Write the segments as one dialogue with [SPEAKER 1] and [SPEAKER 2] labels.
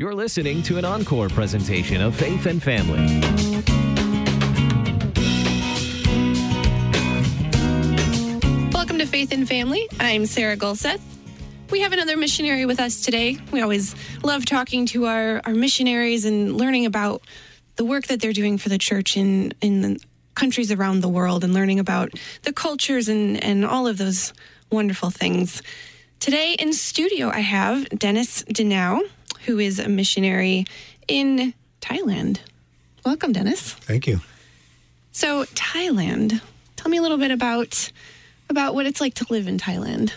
[SPEAKER 1] You're listening to an encore presentation of Faith and Family.
[SPEAKER 2] Welcome to Faith and Family. I'm Sarah Gulseth. We have another missionary with us today. We always love talking to our, our missionaries and learning about the work that they're doing for the church in, in countries around the world and learning about the cultures and, and all of those wonderful things. Today in studio, I have Dennis Denow, who is a missionary in Thailand. Welcome, Dennis.
[SPEAKER 3] Thank you.
[SPEAKER 2] So, Thailand. Tell me a little bit about about what it's like to live in Thailand.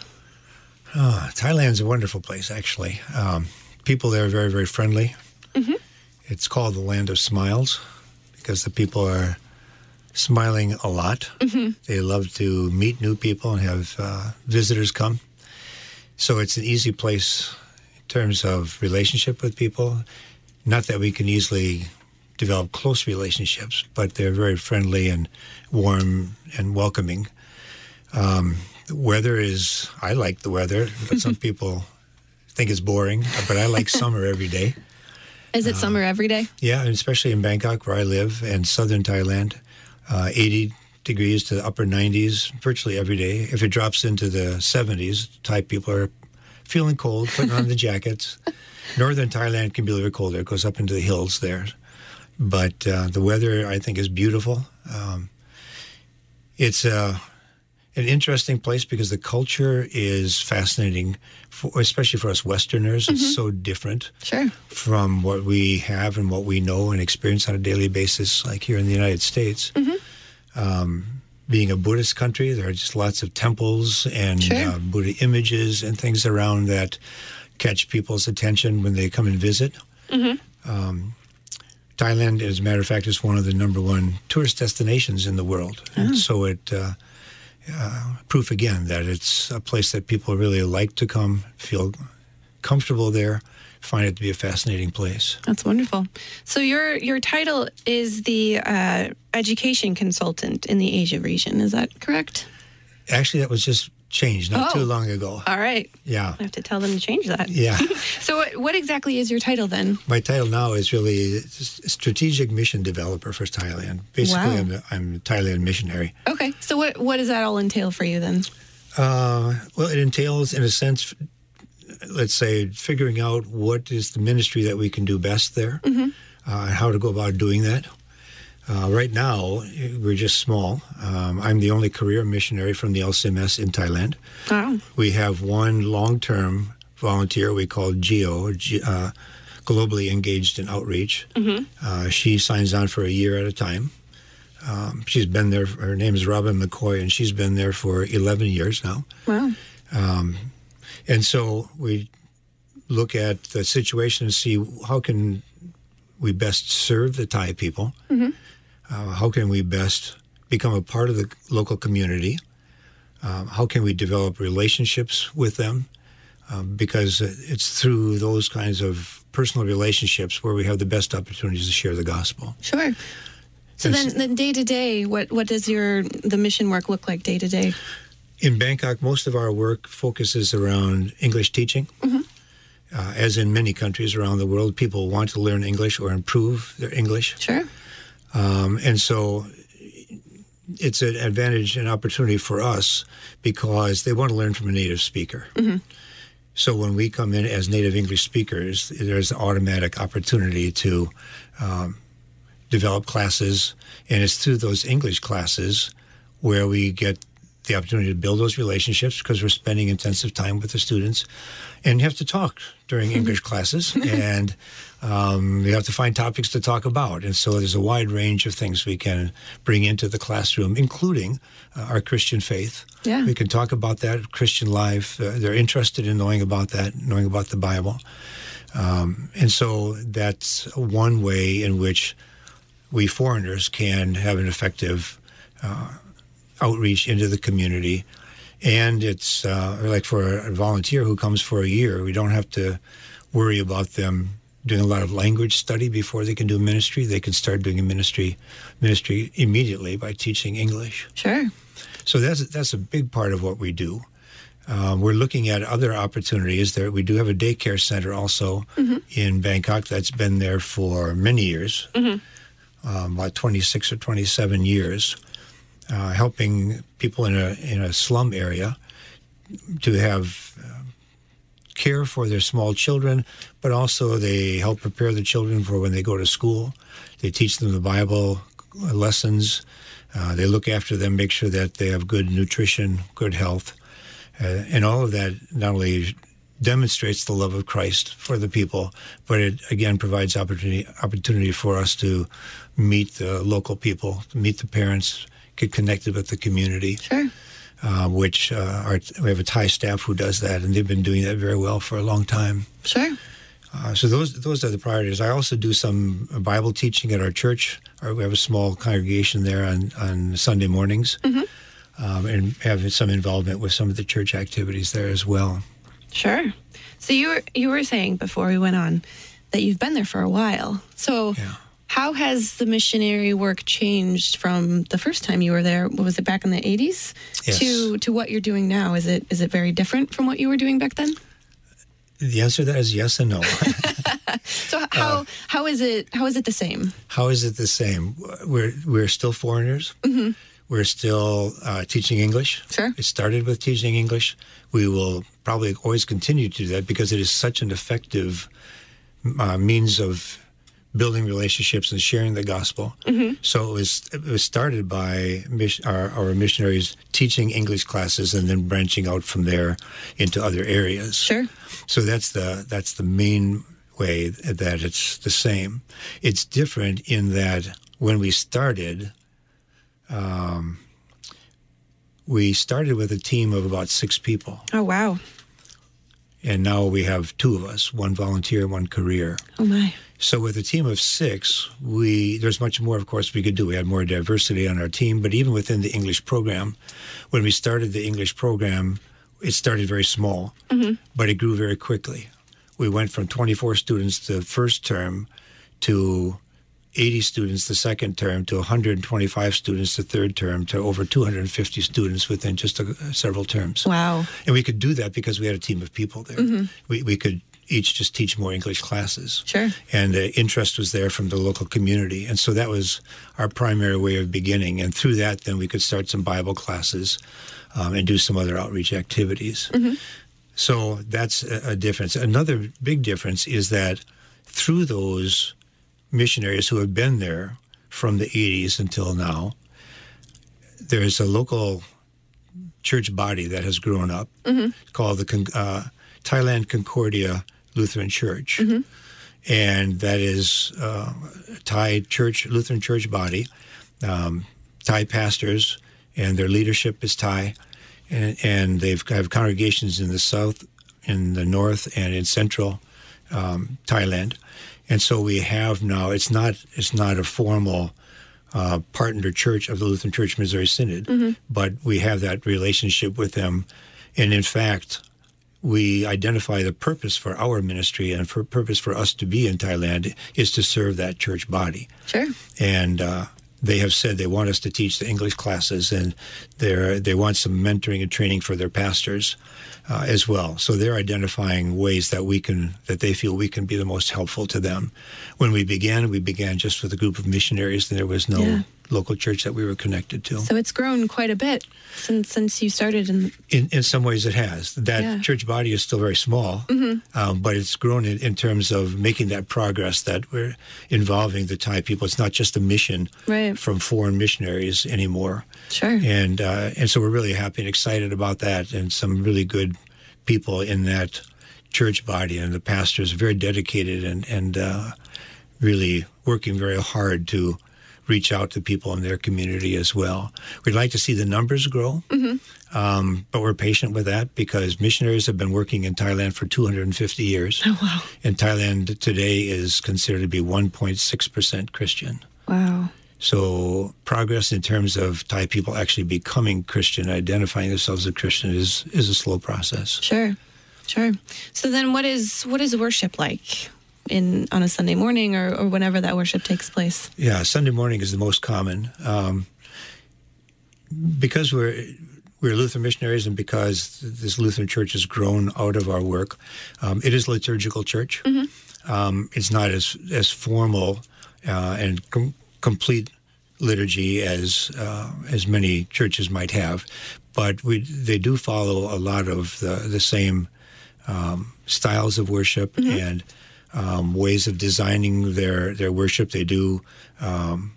[SPEAKER 3] Oh, Thailand's a wonderful place, actually. Um, people there are very, very friendly.
[SPEAKER 2] Mm-hmm.
[SPEAKER 3] It's called the land of smiles because the people are smiling a lot.
[SPEAKER 2] Mm-hmm.
[SPEAKER 3] They love to meet new people and have uh, visitors come. So it's an easy place terms of relationship with people. Not that we can easily develop close relationships, but they're very friendly and warm and welcoming. Um, the weather is, I like the weather, but some people think it's boring, but I like summer every day.
[SPEAKER 2] Is it summer every day?
[SPEAKER 3] Yeah, and especially in Bangkok, where I live, and southern Thailand, uh, 80 degrees to the upper 90s virtually every day. If it drops into the 70s, Thai people are feeling cold, putting on the jackets. Northern Thailand can be a little bit colder. It goes up into the hills there. But uh, the weather, I think, is beautiful. Um, it's uh, an interesting place because the culture is fascinating, for, especially for us Westerners. It's so different
[SPEAKER 2] Sure.
[SPEAKER 3] from what we have and what we know and experience on a daily basis, like here in the United States. Um, being a Buddhist country, there are just lots of temples and
[SPEAKER 2] Sure.
[SPEAKER 3] uh, Buddha images and things around that catch people's attention when they come and visit. Um, Thailand, as a matter of fact, is one of the number one tourist destinations in the world. And so it uh, uh, proof again that it's a place that people really like to come, feel comfortable there, find it to be a fascinating place.
[SPEAKER 2] That's wonderful. So your your title is the uh, education consultant in the Asia region. Is that correct?
[SPEAKER 3] Actually, that was just changed not
[SPEAKER 2] Oh.
[SPEAKER 3] too long ago.
[SPEAKER 2] All right.
[SPEAKER 3] Yeah.
[SPEAKER 2] I have to tell them to change that.
[SPEAKER 3] Yeah.
[SPEAKER 2] So what, what exactly is your title then?
[SPEAKER 3] My title now is really strategic mission developer for Thailand. Basically,
[SPEAKER 2] Wow.
[SPEAKER 3] I'm, a, I'm a Thailand missionary.
[SPEAKER 2] Okay. So what what does that all entail for you then?
[SPEAKER 3] Uh, well, it entails, in a sense, let's say, figuring out what is the ministry that we can do best there, uh, and how to go about doing that. Uh, right now, we're just small. Um, I'm the only career missionary from the LCMS in Thailand.
[SPEAKER 2] Wow.
[SPEAKER 3] We have one long term volunteer we call Geo, uh, globally engaged in outreach. Uh, she signs on for a year at a time. Um, she's been there, her name is Robin McCoy, and she's been there for 11 years now.
[SPEAKER 2] Wow.
[SPEAKER 3] And so we look at the situation and see how can we best serve the Thai people? Uh, how can we best become a part of the local community? Um, how can we develop relationships with them? Um, because it's through those kinds of personal relationships where we have the best opportunities to share the gospel.
[SPEAKER 2] Sure. So
[SPEAKER 3] And
[SPEAKER 2] then, then day to day, what what does your the mission work look like day to day?
[SPEAKER 3] In Bangkok, most of our work focuses around English teaching. Uh, as in many countries around the world, people want to learn English or improve their English.
[SPEAKER 2] Sure.
[SPEAKER 3] Um, and so it's an advantage and opportunity for us because they want to learn from a native speaker. So when we come in as native English speakers, there's an automatic opportunity to um, develop classes. And it's through those English classes where we get the opportunity to build those relationships because we're spending intensive time with the students. And you have to talk during English classes, and um, you have to find topics to talk about. And so there's a wide range of things we can bring into the classroom, including uh, our Christian faith.
[SPEAKER 2] Yeah.
[SPEAKER 3] We can talk about that, Christian life. Uh, they're interested in knowing about that, knowing about the Bible. Um, and so that's one way in which we foreigners can have an effective uh, outreach into the community. And it's uh, like for a volunteer who comes for a year, we don't have to worry about them doing a lot of language study before they can do ministry. They can start doing a ministry ministry immediately by teaching English.
[SPEAKER 2] Sure.
[SPEAKER 3] So that's that's a big part of what we do. Um, we're looking at other opportunities. There, we do have a daycare center also in Bangkok that's been there for many years, um, about 26 or 27 years, uh, helping people in a in a slum area to have uh, care for their small children, but also they help prepare the children for when they go to school. They teach them the Bible lessons. Uh, they look after them, make sure that they have good nutrition, good health, uh, and all of that not only demonstrates the love of Christ for the people, but it again provides opportunity opportunity for us to meet the local people, meet the parents, get connected with the community
[SPEAKER 2] Sure.
[SPEAKER 3] uh, which uh, are, we have a Thai staff who does that, and they've been doing that very well for a long time.
[SPEAKER 2] Sure.
[SPEAKER 3] Uh, so those those are the priorities. I also do some Bible teaching at our church. Our, we have a small congregation there on on Sunday mornings, um, and have some involvement with some of the church activities there as well.
[SPEAKER 2] Sure. So you were you were saying before we went on that you've been there for a while. So
[SPEAKER 3] Yeah.
[SPEAKER 2] How has the missionary work changed from the first time you were there? What was it back in the eighties
[SPEAKER 3] Yes.
[SPEAKER 2] to to what you're doing now? Is it is it very different from what you were doing back then?
[SPEAKER 3] The answer to that is yes and no.
[SPEAKER 2] So how how is it how is it the same?
[SPEAKER 3] How is it the same? We're we're still foreigners. We're still uh, teaching English.
[SPEAKER 2] Sure.
[SPEAKER 3] It started with teaching English. We will probably always continue to do that because it is such an effective uh, means of building relationships and sharing the gospel. So it was it was started by our, our missionaries teaching English classes and then branching out from there into other areas.
[SPEAKER 2] Sure.
[SPEAKER 3] So that's the that's the main way that it's the same. It's different in that when we started, um, we started with a team of about six people,
[SPEAKER 2] Oh wow.
[SPEAKER 3] and now we have two of us, one volunteer, one career.
[SPEAKER 2] Oh my.
[SPEAKER 3] So with a team of six, we there's much more, of course, we could do. We had more diversity on our team, but even within the English program, when we started the English program, it started very small, mm-hmm. but it grew very quickly. We went from 24 students the first term to 80 students the second term to 125 students the third term to over 250 students within just a, several terms.
[SPEAKER 2] Wow.
[SPEAKER 3] And we could do that because we had a team of people there. Mm-hmm. We, we could each just teach more English classes.
[SPEAKER 2] Sure.
[SPEAKER 3] And the interest was there from the local community. And so that was our primary way of beginning. And through that, then we could start some Bible classes um, and do some other outreach activities. So that's a, a difference. Another big difference is that through those missionaries who have been there from the 80s until now, there's a local church body that has grown up called the uh, Thailand Concordia Lutheran Church. And that is uh, Thai church, Lutheran church body, um, Thai pastors, and their leadership is Thai. And, and they've have congregations in the south, in the north, and in central um, Thailand. And so we have now. It's not. It's not a formal uh, partner church of the Lutheran Church Missouri Synod, but we have that relationship with them. And in fact, we identify the purpose for our ministry and for purpose for us to be in Thailand is to serve that church body.
[SPEAKER 2] Sure.
[SPEAKER 3] And uh, they have said they want us to teach the English classes, and they they want some mentoring and training for their pastors uh, as well. So they're identifying ways that we can that they feel we can be the most helpful to them. When we began, we began just with a group of missionaries, and there was no
[SPEAKER 2] Yeah.
[SPEAKER 3] Local church that we were connected to.
[SPEAKER 2] So it's grown quite a bit since since you started in
[SPEAKER 3] in, in some ways it has. That
[SPEAKER 2] Yeah.
[SPEAKER 3] church body is still very small, um, but it's grown in, in terms of making that progress that we're involving the Thai people. It's not just a mission
[SPEAKER 2] Right.
[SPEAKER 3] from foreign missionaries anymore.
[SPEAKER 2] Sure.
[SPEAKER 3] And, uh, and so we're really happy and excited about that and some really good people in that church body and the pastors are very dedicated and, and uh, really working very hard to reach out to people in their community as well. We'd like to see the numbers grow, um, but we're patient with that because missionaries have been working in Thailand for 250 years.
[SPEAKER 2] Oh wow.
[SPEAKER 3] And Thailand today is considered to be 1.6% Christian.
[SPEAKER 2] Wow.
[SPEAKER 3] So progress in terms of Thai people actually becoming Christian, identifying themselves as Christian, is is a slow process.
[SPEAKER 2] Sure. Sure. So then what is what is worship like in on a Sunday morning or, or whenever that worship takes place?
[SPEAKER 3] Yeah, Sunday morning is the most common um, because we're we're Lutheran missionaries, and because this Lutheran church has grown out of our work, um, it is a liturgical church. Um, it's not as as formal uh, and com- complete liturgy as uh, as many churches might have, but we they do follow a lot of the the same um, styles of worship and um, ways of designing their their worship. They do. Um,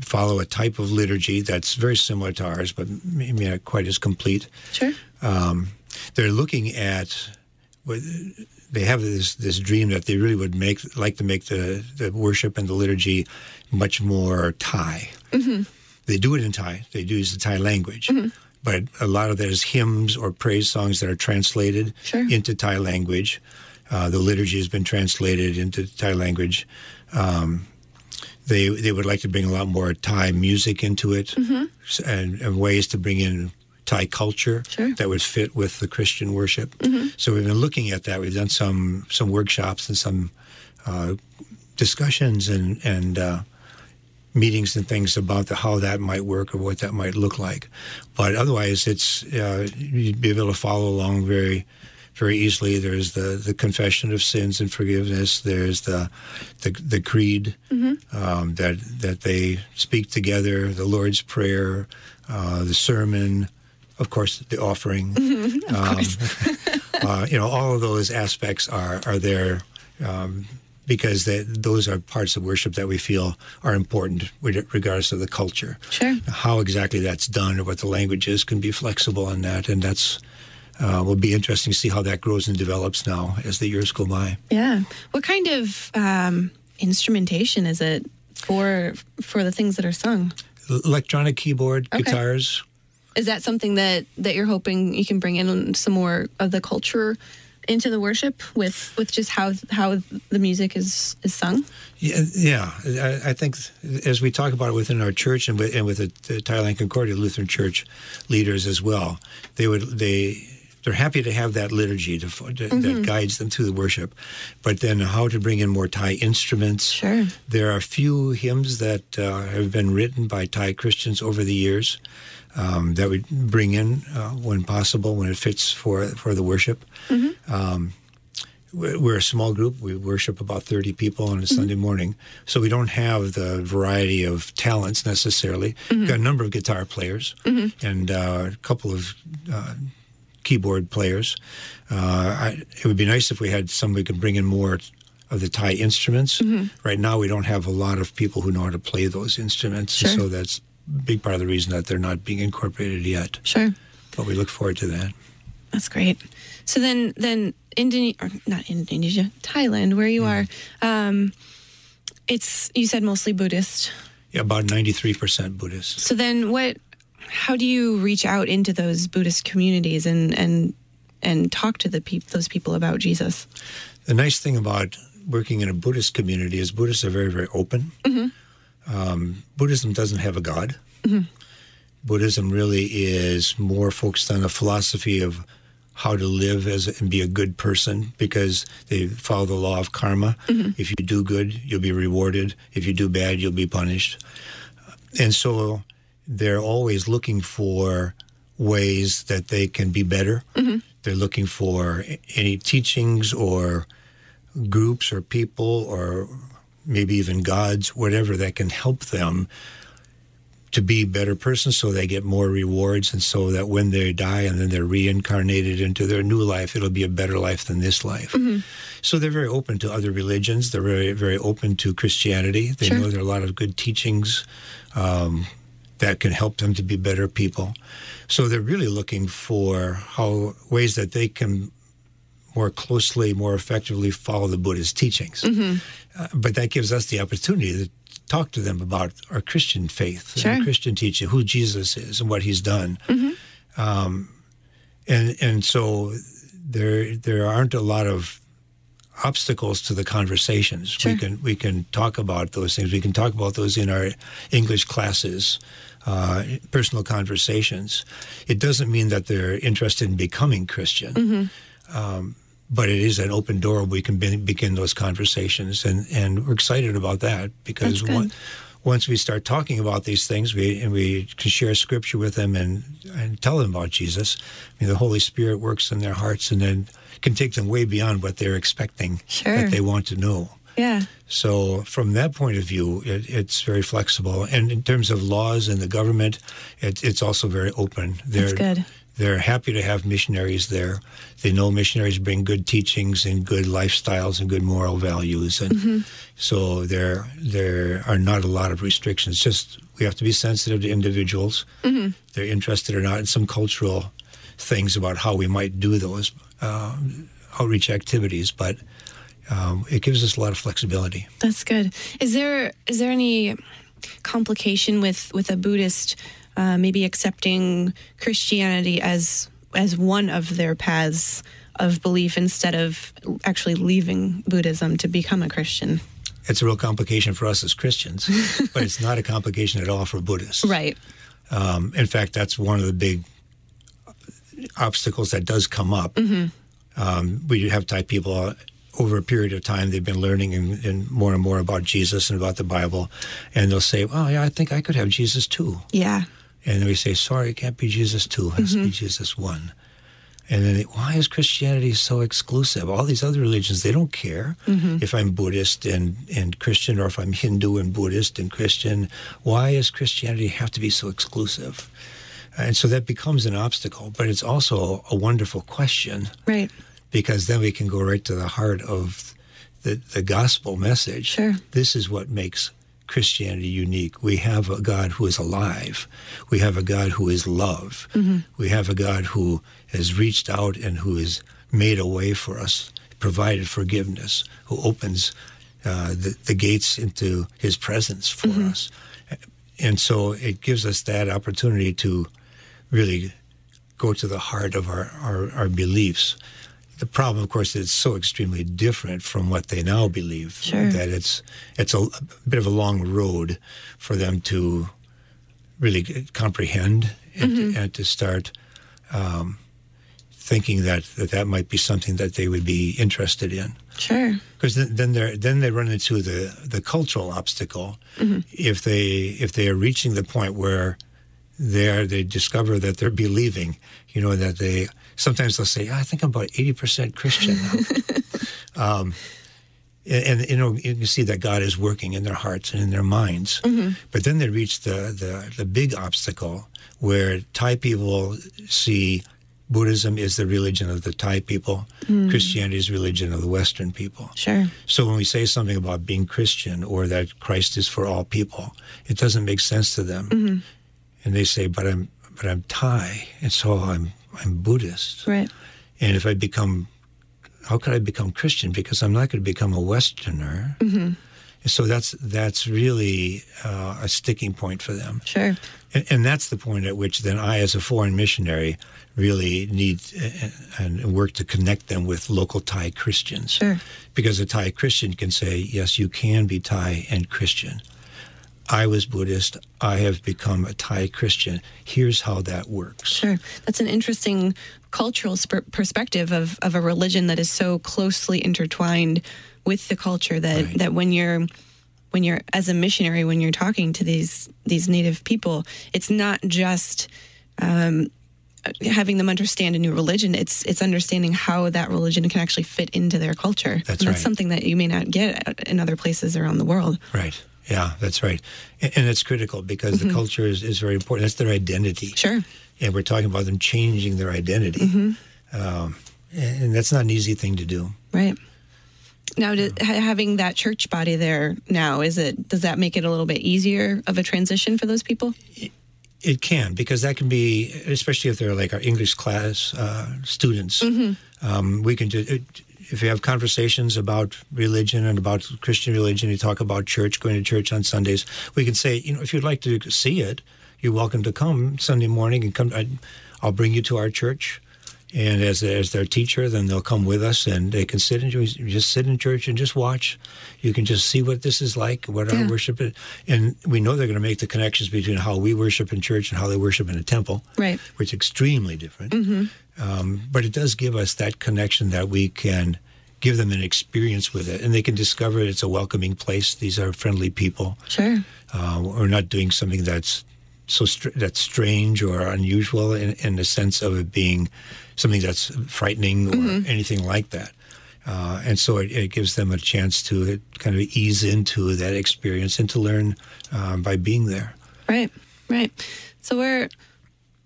[SPEAKER 3] follow a type of liturgy that's very similar to ours, but maybe not quite as complete.
[SPEAKER 2] Sure.
[SPEAKER 3] Um, they're looking at they have this this dream that they really would make like to make the, the worship and the liturgy much more Thai. They do it in Thai. They do use the Thai language. But a lot of that is hymns or praise songs that are translated
[SPEAKER 2] Sure.
[SPEAKER 3] into Thai language. Uh, the liturgy has been translated into Thai language. Um, they they would like to bring a lot more Thai music into it, s- and, and ways to bring in Thai culture
[SPEAKER 2] Sure.
[SPEAKER 3] that would fit with the Christian worship. So we've been looking at that. We've done some some workshops and some uh, discussions and and uh, meetings and things about the, how that might work or what that might look like. But otherwise, it's uh, you'd be able to follow along very very easily. There's the, the confession of sins and forgiveness. There's the the, the creed um, that that they speak together. The Lord's prayer, uh, the sermon, of course, the offering. um, uh, you know, all of those aspects are are there. Um, because that, those are parts of worship that we feel are important, regardless of the culture.
[SPEAKER 2] Sure.
[SPEAKER 3] How exactly that's done or what the language is can be flexible on that, and that's uh, will be interesting to see how that grows and develops now as the years go by.
[SPEAKER 2] Yeah. What kind of um, instrumentation is it for for the things that are sung?
[SPEAKER 3] Electronic keyboard,
[SPEAKER 2] Okay.
[SPEAKER 3] guitars.
[SPEAKER 2] Is that something that that you're hoping you can bring in some more of the culture into the worship with with just how how the music is is sung?
[SPEAKER 3] Yeah, yeah. I, I think as we talk about it within our church and with, and with the, the Thailand Concordia Lutheran Church leaders as well, they would they they're happy to have that liturgy to, to, that guides them through the worship, but then how to bring in more Thai instruments.
[SPEAKER 2] Sure.
[SPEAKER 3] There are a few hymns that uh, have been written by Thai Christians over the years um, that we bring in uh, when possible, when it fits for for the worship. Um, we're a small group. We worship about 30 people on a Sunday morning. So we don't have the variety of talents necessarily. We've got a number of guitar players and uh, a couple of uh, keyboard players. Uh, I, it would be nice if we had somebody who could bring in more of the Thai instruments. Right now, we don't have a lot of people who know how to play those instruments.
[SPEAKER 2] Sure.
[SPEAKER 3] So that's a big part of the reason that they're not being incorporated yet.
[SPEAKER 2] Sure.
[SPEAKER 3] But we look forward to that.
[SPEAKER 2] That's great. So then, then Indonesia, not Indonesia, Thailand, where you are, um, it's you said mostly Buddhist.
[SPEAKER 3] Yeah, about 93% Buddhist.
[SPEAKER 2] So then, what? How do you reach out into those Buddhist communities and and and talk to the peop- those people about Jesus?
[SPEAKER 3] The nice thing about working in a Buddhist community is Buddhists are very, very open. Mm-hmm. Um, Buddhism doesn't have a God. Mm-hmm. Buddhism really is more focused on the philosophy of how to live as and be a good person because they follow the law of karma. Mm-hmm. If you do good, you'll be rewarded. If you do bad, you'll be punished. And so they're always looking for ways that they can be better. They're looking for any teachings or groups or people or maybe even gods, whatever that can help them to be better persons so they get more rewards and so that when they die and then they're reincarnated into their new life, it'll be a better life than this life. So they're very open to other religions. They're very, very open to Christianity. They
[SPEAKER 2] Sure.
[SPEAKER 3] know there are a lot of good teachings um, that can help them to be better people. So they're really looking for how ways that they can more closely, more effectively follow the Buddha's teachings. Uh, but that gives us the opportunity to talk to them about our Christian faith,
[SPEAKER 2] Sure.
[SPEAKER 3] and Christian teaching, who Jesus is, and what He's done. Um, and and so there there aren't a lot of obstacles to the conversations.
[SPEAKER 2] Sure.
[SPEAKER 3] We can we can talk about those things. We can talk about those in our English classes, uh, personal conversations. It doesn't mean that they're interested in becoming Christian, um, but it is an open door. We can be, begin those conversations, and and we're excited about that because one once we start talking about these things, we and we can share scripture with them and, and tell them about Jesus. I mean, the Holy Spirit works in their hearts and then can take them way beyond what they're expecting
[SPEAKER 2] Sure.
[SPEAKER 3] that they want to know.
[SPEAKER 2] Yeah.
[SPEAKER 3] So, from that point of view, it, it's very flexible. And in terms of laws and the government, it, it's also very open. They're,
[SPEAKER 2] That's good.
[SPEAKER 3] They're happy to have missionaries there. They know missionaries bring good teachings and good lifestyles and good moral values, and
[SPEAKER 2] Mm-hmm.
[SPEAKER 3] so there there are not a lot of restrictions. Just we have to be sensitive to individuals,
[SPEAKER 2] Mm-hmm.
[SPEAKER 3] they're interested or not, in some cultural things about how we might do those uh, outreach activities, but. Um, it gives us a lot of flexibility.
[SPEAKER 2] That's good. Is there is there any complication with with a Buddhist uh, maybe accepting Christianity as as one of their paths of belief instead of actually leaving Buddhism to become a Christian?
[SPEAKER 3] It's a real complication for us as Christians, but it's not a complication at all for Buddhists.
[SPEAKER 2] Right.
[SPEAKER 3] Um, in fact, that's one of the big obstacles that does come up. Um, we have Thai people over a period of time, they've been learning and, and more and more about Jesus and about the Bible, and they'll say, "Oh, yeah, I think I could have Jesus too."
[SPEAKER 2] Yeah.
[SPEAKER 3] And then we say, "Sorry, it can't be Jesus two; it has to be mm-hmm. Jesus one." And then, they, why is Christianity so exclusive? All these other religions, they don't care mm-hmm. if I'm Buddhist and, and Christian or if I'm Hindu and Buddhist and Christian. Why does Christianity have to be so exclusive? And so that becomes an obstacle, but it's also a wonderful question
[SPEAKER 2] Right.
[SPEAKER 3] because then we can go right to the heart of the, the gospel message.
[SPEAKER 2] Sure.
[SPEAKER 3] This is what makes Christianity unique. We have a God who is alive. We have a God who is love. We have a God who has reached out and who has made a way for us, provided forgiveness, who opens uh, the, the gates into his presence for us. And so it gives us that opportunity to really go to the heart of our, our, our beliefs. The problem, of course, is it's so extremely different from what they now believe
[SPEAKER 2] Sure.
[SPEAKER 3] that it's it's a, a bit of a long road for them to really comprehend and, to, and to start um, thinking that, that that might be something that they would be interested in
[SPEAKER 2] Sure.
[SPEAKER 3] because then, then they then they run into the the cultural obstacle if they if they are reaching the point where they are they discover that they're believing you know that they sometimes they'll say "Ah, I think I'm about eighty percent Christian now um, and, and you know you can see that God is working in their hearts and in their minds but then they reach the, the the big obstacle where Thai people see Buddhism is the religion of the Thai people. Christianity is the religion of the Western people.
[SPEAKER 2] Sure.
[SPEAKER 3] So when we say something about being Christian or that Christ is for all people, it doesn't make sense to them. And they say, "But I'm, but I'm Thai, and so I'm, I'm Buddhist.
[SPEAKER 2] Right.
[SPEAKER 3] And if I become, how could I become Christian? Because I'm not going to become a Westerner." And so that's that's really uh, a sticking point for them.
[SPEAKER 2] Sure.
[SPEAKER 3] And, and that's the point at which then I, as a foreign missionary, really need uh, and work to connect them with local Thai Christians.
[SPEAKER 2] Sure.
[SPEAKER 3] Because a Thai Christian can say, yes, you can be Thai and Christian. I was Buddhist. I have become a Thai Christian. Here's how that works.
[SPEAKER 2] Sure. That's an interesting cultural sp- perspective of, of a religion that is so closely intertwined with the culture that,
[SPEAKER 3] Right.
[SPEAKER 2] that when you're when you're as a missionary when you're talking to these these native people it's not just um, having them understand a new religion it's it's understanding how that religion can actually fit into their culture
[SPEAKER 3] That's
[SPEAKER 2] and
[SPEAKER 3] right.
[SPEAKER 2] that's something that you may not get in other places around the world
[SPEAKER 3] Right. Yeah, that's right. And, and it's critical because the culture is, is very important. That's their identity.
[SPEAKER 2] sure
[SPEAKER 3] And we're talking about them changing their identity. Um, and, and that's not an easy thing to do.
[SPEAKER 2] Right. Now, do, ha- having that church body there now, is it does that make it a little bit easier of a transition for those people?
[SPEAKER 3] It can because that can be, especially if they're like our English class uh, students. Um, we can just if you have conversations about religion and about Christian religion, you talk about church, going to church on Sundays. We can say, you know, if you'd like to see it, you're welcome to come Sunday morning and come. I, I'll bring you to our church. And as, as their teacher, then they'll come with us and they can sit in just sit in church and just watch. You can just see what this is like, what
[SPEAKER 2] Yeah.
[SPEAKER 3] our worship is. And we know they're going to make the connections between how we worship in church and how they worship in a temple,
[SPEAKER 2] Right.
[SPEAKER 3] which is extremely different. Mm-hmm. Um, but it does give us that connection that we can give them an experience with it, and they can discover it's a welcoming place. These are friendly people.
[SPEAKER 2] Sure.
[SPEAKER 3] Uh, we're not doing something that's so str- that's strange or unusual in, in the sense of it being something that's frightening or anything like that. Uh, and so it, it gives them a chance to kind of ease into that experience and to learn uh, by being there.
[SPEAKER 2] Right, right. So we're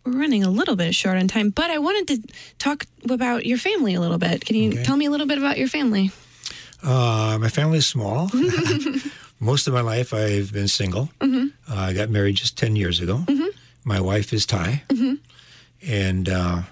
[SPEAKER 2] we're running a little bit short on time, but I wanted to talk about your family a little bit. Can you
[SPEAKER 3] Okay.
[SPEAKER 2] tell me a little bit about your family?
[SPEAKER 3] Uh, my family is small. Most of my life, I've been single. Uh, I got married just 10 years ago. My wife is Thai. And uh,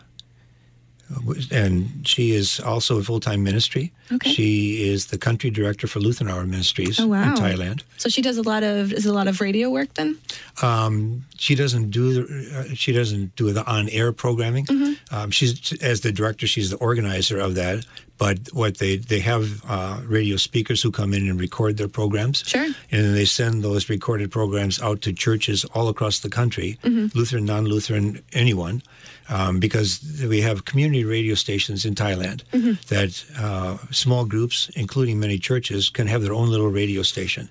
[SPEAKER 3] and she is also a full time ministry.
[SPEAKER 2] Okay.
[SPEAKER 3] She is the country director for Lutheran Hour Ministries
[SPEAKER 2] Oh, wow.
[SPEAKER 3] in Thailand.
[SPEAKER 2] So she does a lot of is a lot of radio work then?
[SPEAKER 3] Um, she doesn't do the, uh, she doesn't do the on air programming. Um, she's as the director, she's the organizer of that. But what they they have uh, radio speakers who come in and record their programs.
[SPEAKER 2] Sure.
[SPEAKER 3] And then they send those recorded programs out to churches all across the country, Lutheran, non-Lutheran, anyone, um, because we have community radio stations in Thailand that uh, small groups, including many churches, can have their own little radio station.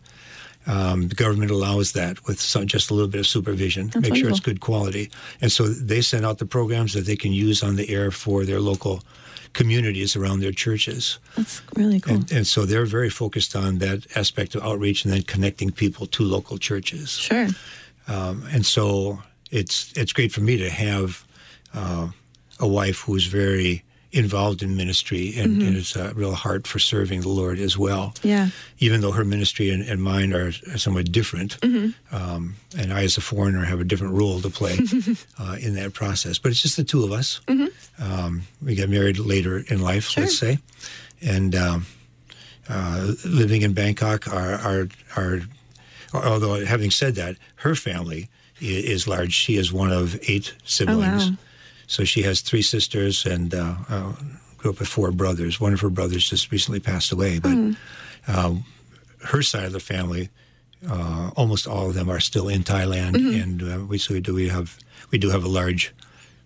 [SPEAKER 3] Um, the government allows that with some, just a little bit of supervision,
[SPEAKER 2] That's
[SPEAKER 3] make sure it's good quality. And so they send out the programs that they can use on the air for their local communities around their churches.
[SPEAKER 2] That's really cool.
[SPEAKER 3] And, and so they're very focused on that aspect of outreach and then connecting people to local churches.
[SPEAKER 2] sure.
[SPEAKER 3] Um, and so it's it's great for me to have uh, a wife who's very involved in ministry and, and has a real heart for serving the Lord as well.
[SPEAKER 2] Yeah.
[SPEAKER 3] Even though her ministry and, and mine are, are somewhat different, um, and I, as a foreigner, have a different role to play uh, in that process. But it's just the two of us. Um, we got married later in life,
[SPEAKER 2] Sure.
[SPEAKER 3] let's say, and um, uh, living in Bangkok, our, our, our, although having said that, her family is large. She is one of eight siblings.
[SPEAKER 2] wow.
[SPEAKER 3] So she has three sisters and uh, uh, grew up with four brothers. One of her brothers just recently passed away, but um, her side of the family, uh, almost all of them are still in Thailand, and uh, we so we do we have we do have a large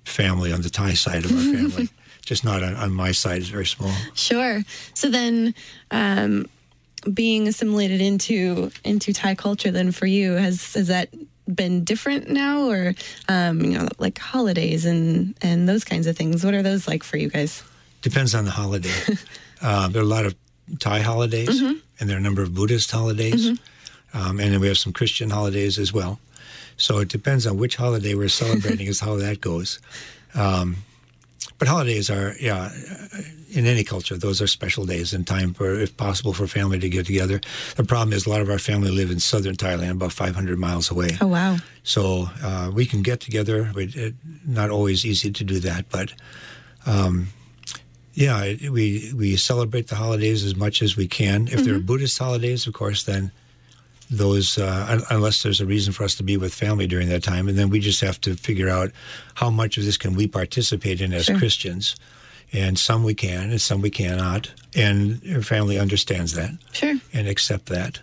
[SPEAKER 3] family on the Thai side of our family. Just not on, on my side; it's very small.
[SPEAKER 2] Sure. So then, um, being assimilated into into Thai culture, then for you has has that been different now, or um, you know, like holidays and and those kinds of things? What are those like for you guys?
[SPEAKER 3] Depends on the holiday. uh, there are a lot of Thai holidays, and there are a number of Buddhist holidays, um, and then we have some Christian holidays as well. So it depends on which holiday we're celebrating, is how that goes. Um, but holidays are, yeah, uh, in any culture, those are special days and time for, if possible, for family to get together. The problem is a lot of our family live in southern Thailand, about 500 miles away.
[SPEAKER 2] Oh wow.
[SPEAKER 3] So uh, we can get together. But it, not always easy to do that, but um, yeah, it, we we celebrate the holidays as much as we can. If there are Buddhist holidays, of course, then those uh, unless there's a reason for us to be with family during that time, and then we just have to figure out how much of this can we participate in as
[SPEAKER 2] Sure.
[SPEAKER 3] Christians. And some we can, and some we cannot, and her family understands that
[SPEAKER 2] Sure.
[SPEAKER 3] and accept that.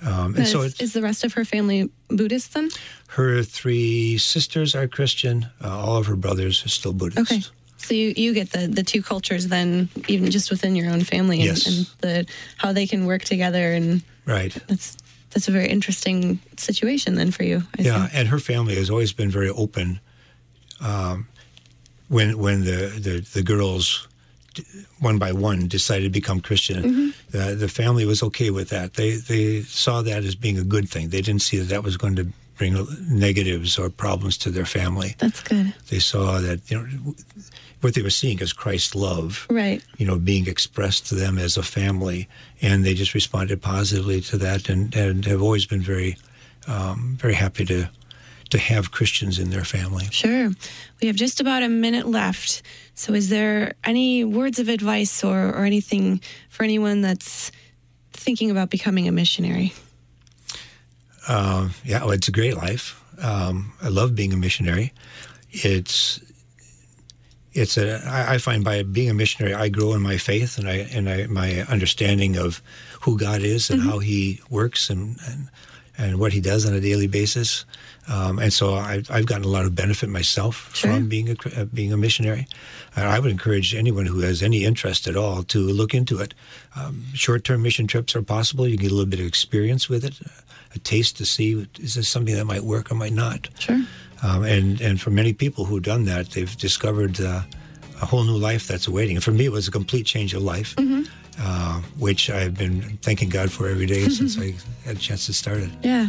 [SPEAKER 3] Um, and so
[SPEAKER 2] is,
[SPEAKER 3] it's,
[SPEAKER 2] is the rest of her family Buddhist then?
[SPEAKER 3] her three sisters are Christian. Uh, all of her brothers are still Buddhist.
[SPEAKER 2] Okay. So you, you get the, the two cultures then, even just within your own family, and,
[SPEAKER 3] Yes.
[SPEAKER 2] and the how they can work together, and
[SPEAKER 3] Right.
[SPEAKER 2] that's that's a very interesting situation then for you. I
[SPEAKER 3] Yeah,
[SPEAKER 2] think.
[SPEAKER 3] and her family has always been very open. Um, when when the, the, the girls, d- one by one, decided to become Christian, the, the family was okay with that. They they saw that as being a good thing. They didn't see that that was going to bring negatives or problems to their family.
[SPEAKER 2] That's good.
[SPEAKER 3] They saw that you know what they were seeing as Christ's love.
[SPEAKER 2] Right.
[SPEAKER 3] you know, being expressed to them as a family, and they just responded positively to that, and, and have always been very, um, very happy to to have Christians in their family.
[SPEAKER 2] Sure. We have just about a minute left. So, is there any words of advice or, or anything for anyone that's thinking about becoming a missionary?
[SPEAKER 3] Uh, yeah, well, it's a great life. Um, I love being a missionary. It's it's a I, I find by being a missionary, I grow in my faith and I and I, my understanding of who God is and how He works and, and and what he does on a daily basis. Um, and so I've, I've gotten a lot of benefit myself
[SPEAKER 2] Sure.
[SPEAKER 3] from being a, uh, being a missionary. And I would encourage anyone who has any interest at all to look into it. Um, short-term mission trips are possible. You get a little bit of experience with it, a taste to see is this something that might work or might not.
[SPEAKER 2] Sure.
[SPEAKER 3] Um, and and for many people who've done that, they've discovered uh, a whole new life that's awaiting. And for me, it was a complete change of life, uh, which I've been thanking God for every day since I had a chance to start it.
[SPEAKER 2] Yeah,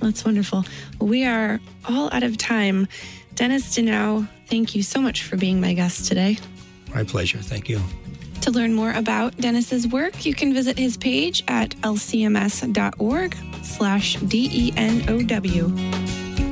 [SPEAKER 2] that's wonderful. Well, we are all out of time. Dennis Denow, thank you so much for being my guest today.
[SPEAKER 3] My pleasure. Thank you.
[SPEAKER 2] To learn more about Dennis's work, you can visit his page at lcms.org slash D-E-N-O-W.